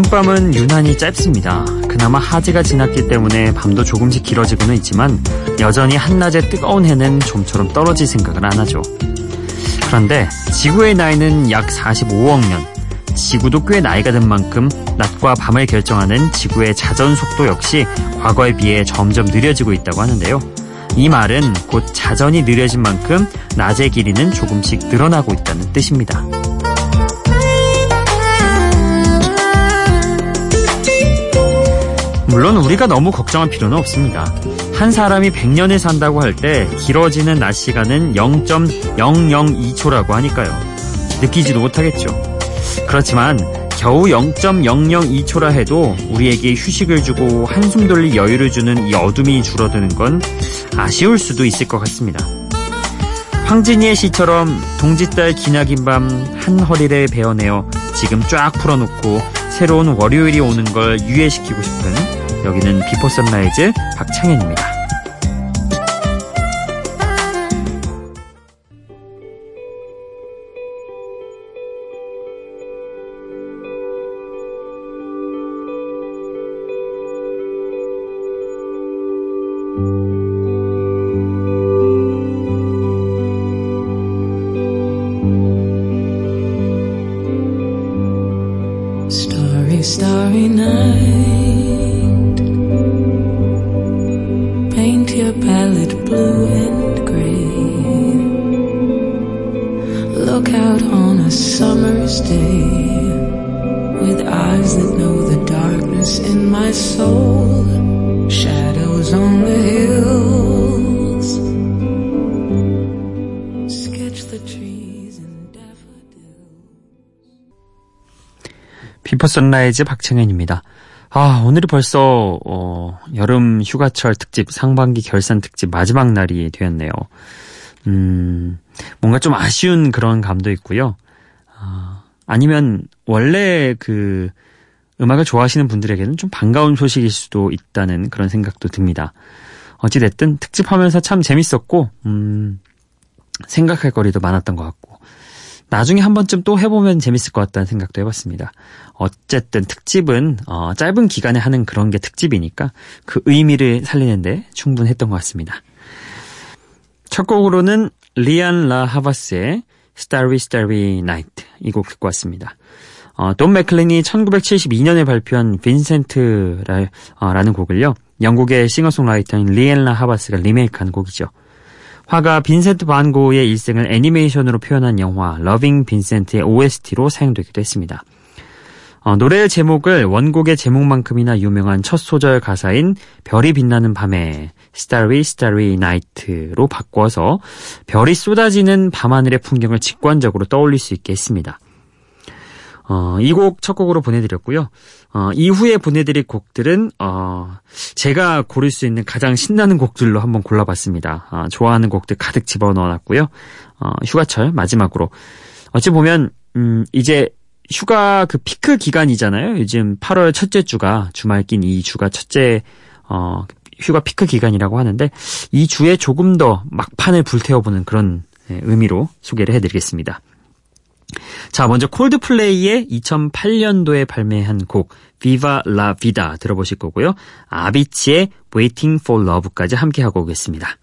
여름밤은 유난히 짧습니다. 그나마 하지가 지났기 때문에 밤도 조금씩 길어지고는 있지만 여전히 한낮의 뜨거운 해는 좀처럼 떨어질 생각을 안 하죠. 그런데 지구의 나이는 약 45억 년. 지구도 꽤 나이가 든 만큼 낮과 밤을 결정하는 지구의 자전 속도 역시 과거에 비해 점점 느려지고 있다고 하는데요. 이 말은 곧 자전이 느려진 만큼 낮의 길이는 조금씩 늘어나고 있다는 뜻입니다. 물론 우리가 너무 걱정할 필요는 없습니다. 한 사람이 100년을 산다고 할 때 길어지는 낮 시간은 0.002초라고 하니까요. 느끼지도 못하겠죠. 그렇지만 겨우 0.002초라 해도 우리에게 휴식을 주고 한숨 돌릴 여유를 주는 이 어둠이 줄어드는 건 아쉬울 수도 있을 것 같습니다. 황진이의 시처럼 동짓달 기나긴 밤 한 허리를 베어내어 지금 쫙 풀어놓고 새로운 월요일이 오는 걸 유예시키고 싶은 여기는 비포 선라이즈 박창현입니다. 비포 선라이즈 박창현입니다. 아, 오늘이 벌써, 어, 여름 휴가철 특집, 상반기 결산 특집 마지막 날이 되었네요. 음, 뭔가 좀 아쉬운 그런 감도 있고요. 아, 아니면, 원래 그, 음악을 좋아하시는 분들에게는 좀 반가운 소식일 수도 있다는 그런 생각도 듭니다. 어찌됐든 특집하면서 참 재밌었고, 음, 생각할 거리도 많았던 것 같고, 나중에 한 번쯤 또 해보면 재밌을 것 같다는 생각도 해봤습니다. 어쨌든 특집은 어, 짧은 기간에 하는 그런 게 특집이니까 그 의미를 살리는데 충분했던 것 같습니다. 첫 곡으로는 리안 라 하바스의 Starry Starry Night 이 곡 듣고 왔습니다. 어, 돈 맥클린이 1972년에 발표한 빈센트라는 어, 곡을요. 영국의 싱어송라이터인 리앤라 하바스가 리메이크한 곡이죠. 화가 빈센트 반 고의 일생을 애니메이션으로 표현한 영화 러빙 빈센트의 OST로 사용되기도 했습니다. 어, 노래의 제목을 원곡의 제목만큼이나 유명한 첫 소절 가사인 별이 빛나는 밤에 Starry Starry Night로 바꿔서 별이 쏟아지는 밤하늘의 풍경을 직관적으로 떠올릴 수 있게 했습니다. 어, 이 곡 첫 곡으로 보내드렸고요. 어, 이후에 보내드릴 곡들은 어, 제가 고를 수 있는 가장 신나는 곡들로 한번 골라봤습니다. 어, 좋아하는 곡들 가득 집어넣어놨고요. 어, 휴가철 마지막으로 어찌 보면 음, 이제 휴가 그 피크 기간이잖아요. 요즘 8월 첫째 주가 주말 낀 이 주가 첫째 어, 휴가 피크 기간이라고 하는데 이 주에 조금 더 막판을 불태워보는 그런 예, 의미로 소개를 해드리겠습니다. 자, 먼저 콜드플레이의 2008년도에 발매한 곡 Viva La Vida 들어보실 거고요. 아비치의 Waiting for Love까지 함께 하고 오겠습니다.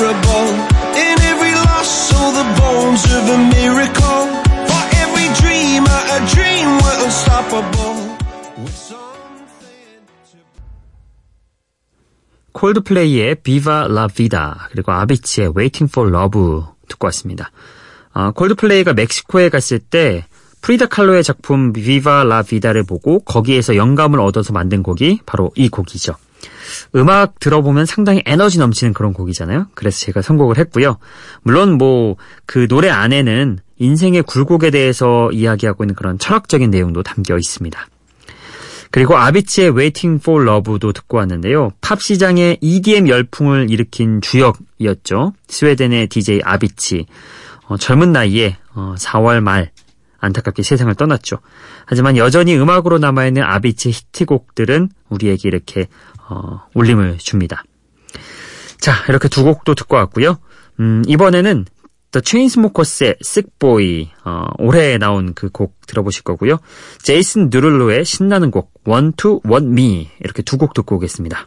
Vulnerable. In every loss, all the bones of a miracle. For every dreamer, a dream were unstoppable. 콜드플레이의 비바 라 비다 그리고 아비치의 Waiting for Love 듣고 왔습니다. 어, 콜드플레이가 멕시코에 갔을 때 프리다 칼로의 작품 비바 라 비다를 보고 거기에서 영감을 얻어서 만든 곡이 바로 이 곡이죠. 음악 들어보면 상당히 에너지 넘치는 그런 곡이잖아요. 그래서 제가 선곡을 했고요. 물론 뭐 그 노래 안에는 인생의 굴곡에 대해서 이야기하고 있는 그런 철학적인 내용도 담겨 있습니다. 그리고 아비치의 Waiting for Love도 듣고 왔는데요. 팝 시장의 EDM 열풍을 일으킨 주역이었죠. 스웨덴의 DJ 아비치. 어, 젊은 나이에 어, 4월 말 안타깝게 세상을 떠났죠. 하지만 여전히 음악으로 남아있는 아비치의 히트곡들은 우리에게 이렇게 어, 울림을 줍니다. 자, 이렇게 두 곡도 듣고 왔고요. 음, 이번에는 The Chainsmokers의 Sick Boy 어, 올해 나온 그 곡 들어보실 거고요. 제이슨 누를로의 신나는 곡 One to One Me 이렇게 두 곡 듣고 오겠습니다.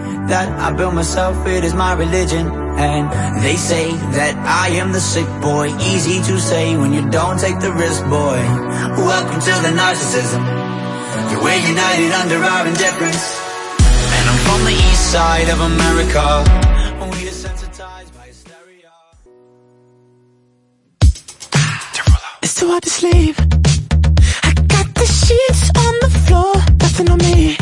that I built myself, it is my religion. And they say that I am the sick boy. Easy to say when you don't take the risk, boy. Welcome to the narcissism. We're united under our indifference. And I'm from the east side of America. It's too hard to sleep. I got the sheets on the floor, nothing on me.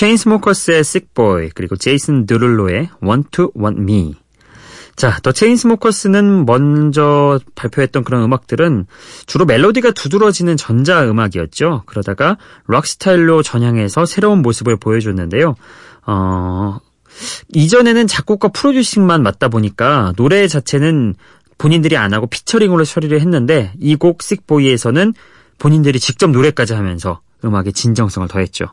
체인스모커스의 Sick Boy 그리고 제이슨 드룰로의 Want to Want Me 자, 더 체인스모커스는 먼저 발표했던 그런 음악들은 주로 멜로디가 두드러지는 전자 음악이었죠. 그러다가 락 스타일로 전향해서 새로운 모습을 보여줬는데요. 어, 이전에는 작곡과 프로듀싱만 맞다 보니까 노래 자체는 본인들이 안 하고 피처링으로 처리를 했는데 이곡 씩보이에서는 본인들이 직접 노래까지 하면서 음악의 진정성을 더했죠.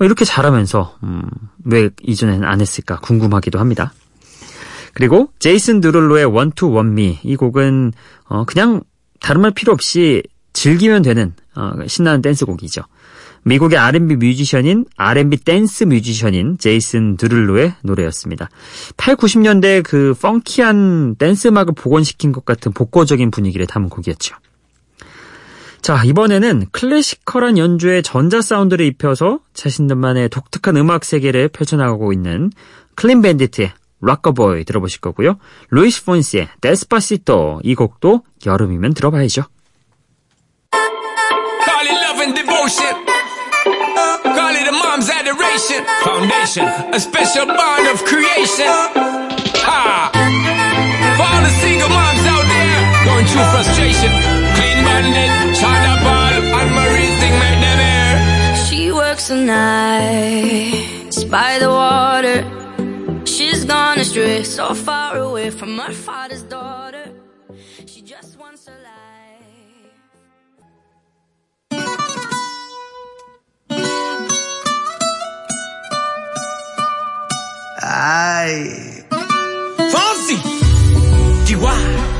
어, 이렇게 잘하면서 음, 왜 이전에는 안 했을까 궁금하기도 합니다. 그리고 제이슨 드룰로의 One Me 이 곡은 어, 그냥 다른 말 필요 없이 즐기면 되는 어, 신나는 댄스곡이죠. 미국의 R&B 뮤지션인 R&B 댄스 뮤지션인 제이슨 드룰로의 노래였습니다. 8, 90년대 그 펑키한 댄스 음악을 복원시킨 것 같은 복고적인 분위기를 담은 곡이었죠. 자, 이번에는 클래시컬한 연주에 전자 사운드를 입혀서 자신들만의 독특한 음악 세계를 펼쳐나가고 있는 클린 밴디트의 Rockabye 들어보실 거고요. 루이스 폰시의 Despacito 이 곡도 여름이면 들어봐야죠. Nights by the water. She's gone astray, so far away from her father's daughter. She just wants a life. Ay. Fonzie! DY.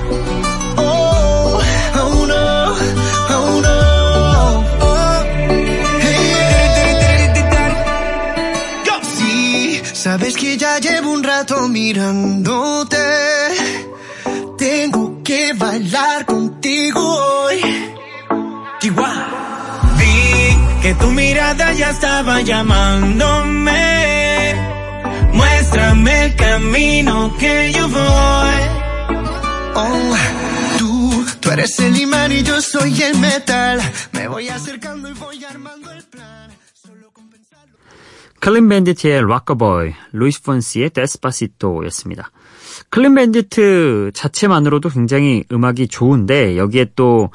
Sabes que ya llevo un rato mirándote. Tengo que bailar contigo hoy. DY. Vi que tu mirada ya estaba llamándome. Muéstrame el camino que yo voy. Oh, tú, tú eres el imán y yo soy el metal. Me voy acercando y voy 클린 밴디트의 Rockabye, 루이스 폰시의 Despacito였습니다. 클린 밴디트 자체만으로도 굉장히 음악이 좋은데 여기에 또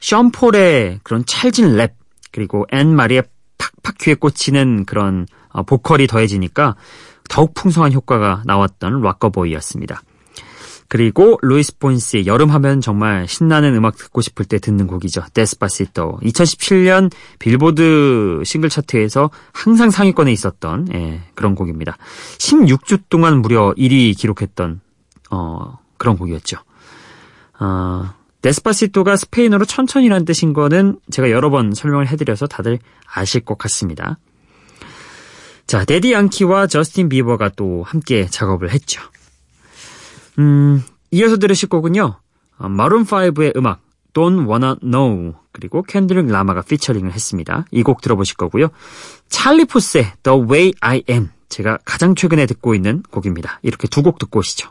션폴의 그런 찰진 랩 그리고 앤 마리의 팍팍 귀에 꽂히는 그런 어, 보컬이 더해지니까 더욱 풍성한 효과가 나왔던 Rockabye였습니다. 그리고 루이스 폰시의 여름 하면 정말 신나는 음악 듣고 싶을 때 듣는 곡이죠. Despacito. 2017년 빌보드 싱글 차트에서 항상 상위권에 있었던 예, 그런 곡입니다. 16주 동안 무려 1위 기록했던 어, 그런 곡이었죠. 어, 데스파시토가 스페인어로 천천히란 뜻인 거는 제가 여러 번 설명을 해드려서 다들 아실 것 같습니다. 자, 데디 양키와 저스틴 비버가 또 함께 작업을 했죠. 음, 이어서 들으실. 어, 마룬5의 음악, Don't Wanna Know, 그리고 캔드릭 라마가 피처링을 했습니다. 이 곡 들어보실 거고요. 찰리 푸스의 The Way I Am, 제가 가장 최근에 듣고 있는 곡입니다. 이렇게 두 곡 듣고 오시죠.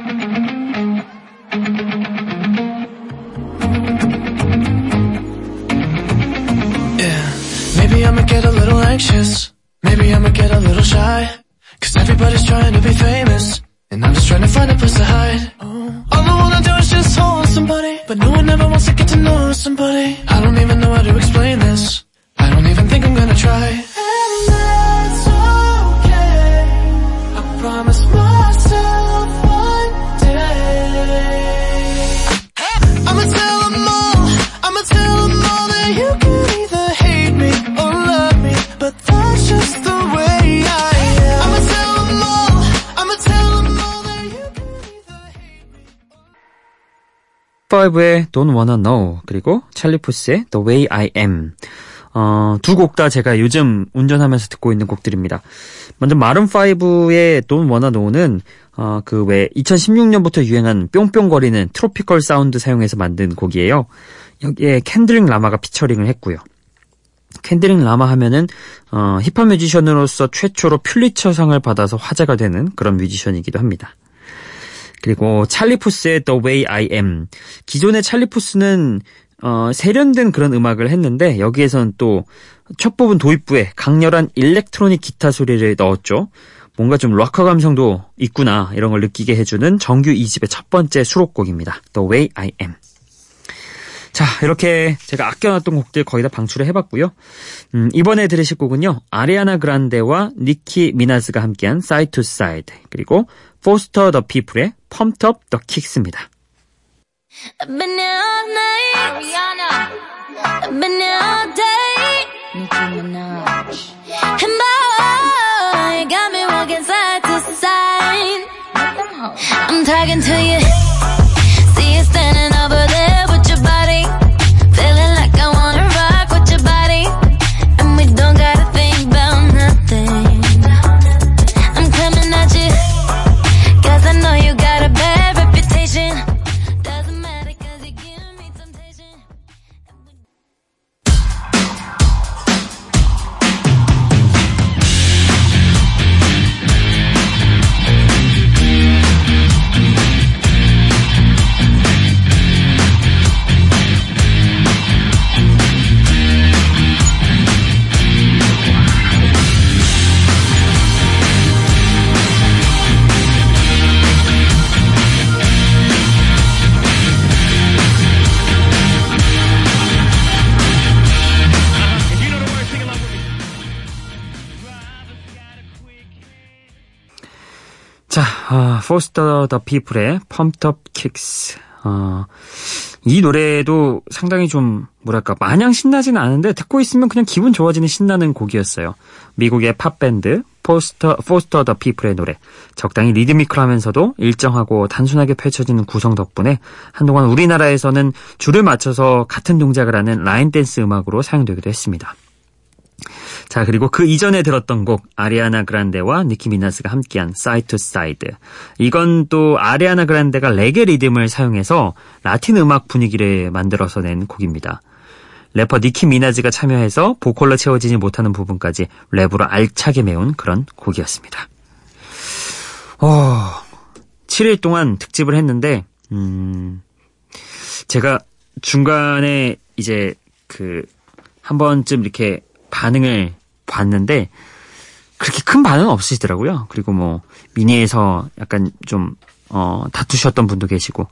anxious. Maybe I'ma get a little shy. Cause everybody's trying to be famous. And I'm just trying to find a place to hide. Oh. All I wanna do is just hold somebody. But no one ever wants to get to know somebody. I don't even know how to explain this. I don't even think I'm gonna try. 5의 Don't Wanna Know 그리고 찰리 푸스의 The Way I Am 어, 두 곡 다 제가 요즘 운전하면서 듣고 있는 곡들입니다. 먼저 마룬5의 Don't Wanna Know는 어, 그왜 2016년부터 유행한 뿅뿅거리는 트로피컬 사운드 사용해서 만든 곡이에요. 여기에 캔드릭 라마가 피처링을 했고요. 캔드릭 라마 하면은 어, 힙합 뮤지션으로서 최초로 퓰리처상을 받아서 화제가 되는 그런 뮤지션이기도 합니다. 그리고 찰리푸스의 The Way I Am. 기존의 찰리푸스는 어, 세련된 그런 음악을 했는데 여기에선 또 첫 부분 도입부에 강렬한 일렉트로닉 기타 소리를 넣었죠. 뭔가 좀 락커 감성도 있구나 이런 걸 느끼게 해주는 정규 2집의 첫 번째 수록곡입니다. The Way I Am. 자, 이렇게 제가 아껴놨던 곡들 거의 다 방출을 해봤고요. 음, 이번에 들으실 곡은요. 아리아나 그란데와 니키 미나즈가 함께한 Side to Side 그리고 포스터 더 피플의 Pumped Up the Kicks입니다. I've been here all 포스터 더 피플의 Up Kicks. 어, 이 노래도 상당히 좀 뭐랄까 마냥 신나지는 않은데 듣고 있으면 그냥 기분 좋아지는 신나는 곡이었어요. 미국의 팝밴드 포스터 포스터 더 피플의 노래 적당히 리드미컬하면서도 일정하고 단순하게 펼쳐지는 구성 덕분에 한동안 우리나라에서는 줄을 맞춰서 같은 동작을 하는 라인 댄스 음악으로 사용되기도 했습니다. 자, 그리고 그 이전에 들었던 곡 아리아나 그란데와 니키 미나즈가 함께한 Side to Side. 이건 또 아리아나 그란데가 레게 리듬을 사용해서 라틴 음악 분위기를 만들어서 낸 곡입니다. 래퍼 니키 미나즈가 참여해서 보컬로 채워지지 못하는 부분까지 랩으로 알차게 메운 그런 곡이었습니다. 어, 7일 동안 특집을 했는데 음, 제가 중간에 이제 그 한 번쯤 이렇게 반응을 봤는데 그렇게 큰 반응은 없으시더라고요. 그리고 뭐 미니에서 약간 좀 어, 다투셨던 분도 계시고.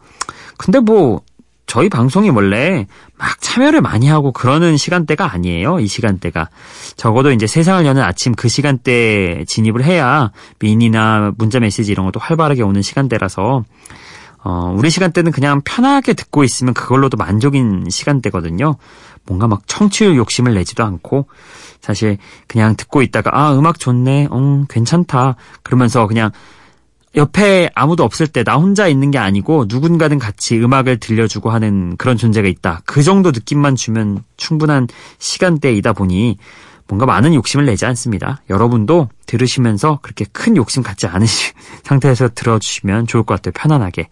근데 뭐 저희 방송이 원래 막 참여를 많이 하고 그러는 시간대가 아니에요. 이 시간대가. 적어도 이제 세상을 여는 아침 그 시간대에 진입을 해야 미니나 문자 메시지 이런 것도 활발하게 오는 시간대라서 어, 우리 시간대는 그냥 편하게 듣고 있으면 그걸로도 만족인 시간대거든요. 뭔가 막 청취율 욕심을 내지도 않고 사실 그냥 듣고 있다가 아 음악 좋네, 음 괜찮다 그러면서 그냥 옆에 아무도 없을 때 나 혼자 있는 게 아니고 누군가는 같이 음악을 들려주고 하는 그런 존재가 있다. 그 정도 느낌만 주면 충분한 시간대이다 보니 뭔가 많은 욕심을 내지 않습니다. 여러분도 들으시면서 그렇게 큰 욕심 갖지 않으신 상태에서 들어주시면 좋을 것 같아요. 편안하게.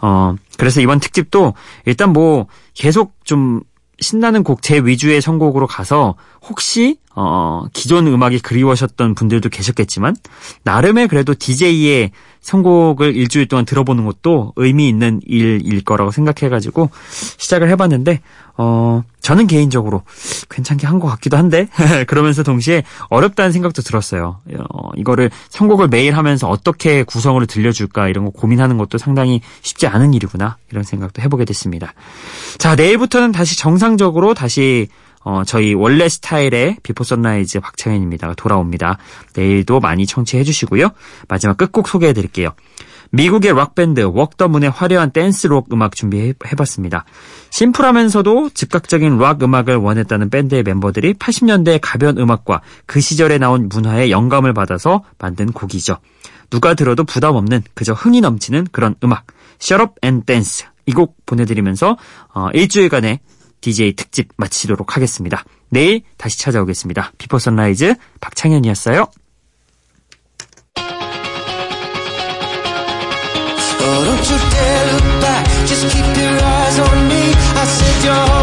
어, 그래서 이번 특집도 일단 뭐 계속 좀 신나는 곡 제 위주의 선곡으로 가서 혹시 어 기존 음악이 그리워하셨던 분들도 계셨겠지만 나름의 그래도 DJ의 선곡을 일주일 동안 들어보는 것도 의미 있는 일일 거라고 생각해가지고 시작을 해봤는데 어 저는 개인적으로 괜찮게 한 것 같기도 한데 그러면서 동시에 어렵다는 생각도 들었어요. 어, 이거를 선곡을 매일 하면서 어떻게 구성으로 들려줄까 이런 거 고민하는 것도 상당히 쉽지 않은 일이구나 이런 생각도 해보게 됐습니다. 자 내일부터는 다시 정상적으로 다시 어, 저희 원래 스타일의 비포 선라이즈 박창현입니다. 돌아옵니다. 내일도 많이 청취해 주시고요. 마지막 끝곡 소개해 드릴게요. 미국의 락밴드 Walk the Moon의 화려한 댄스록 음악 준비해봤습니다. 심플하면서도 즉각적인 락 음악을 원했다는 밴드의 멤버들이 80년대 가벼운 음악과 그 시절에 나온 문화에 영감을 받아서 만든 곡이죠. 누가 들어도 부담 없는 그저 흥이 넘치는 그런 음악. Shut Up and Dance 이 곡 보내드리면서 어, 일주일간의 DJ 특집 마치도록 하겠습니다. 내일 다시 찾아오겠습니다. 비포 선라이즈 박창현이었어요. Don't you dare look back. Just keep your eyes on me. I said you're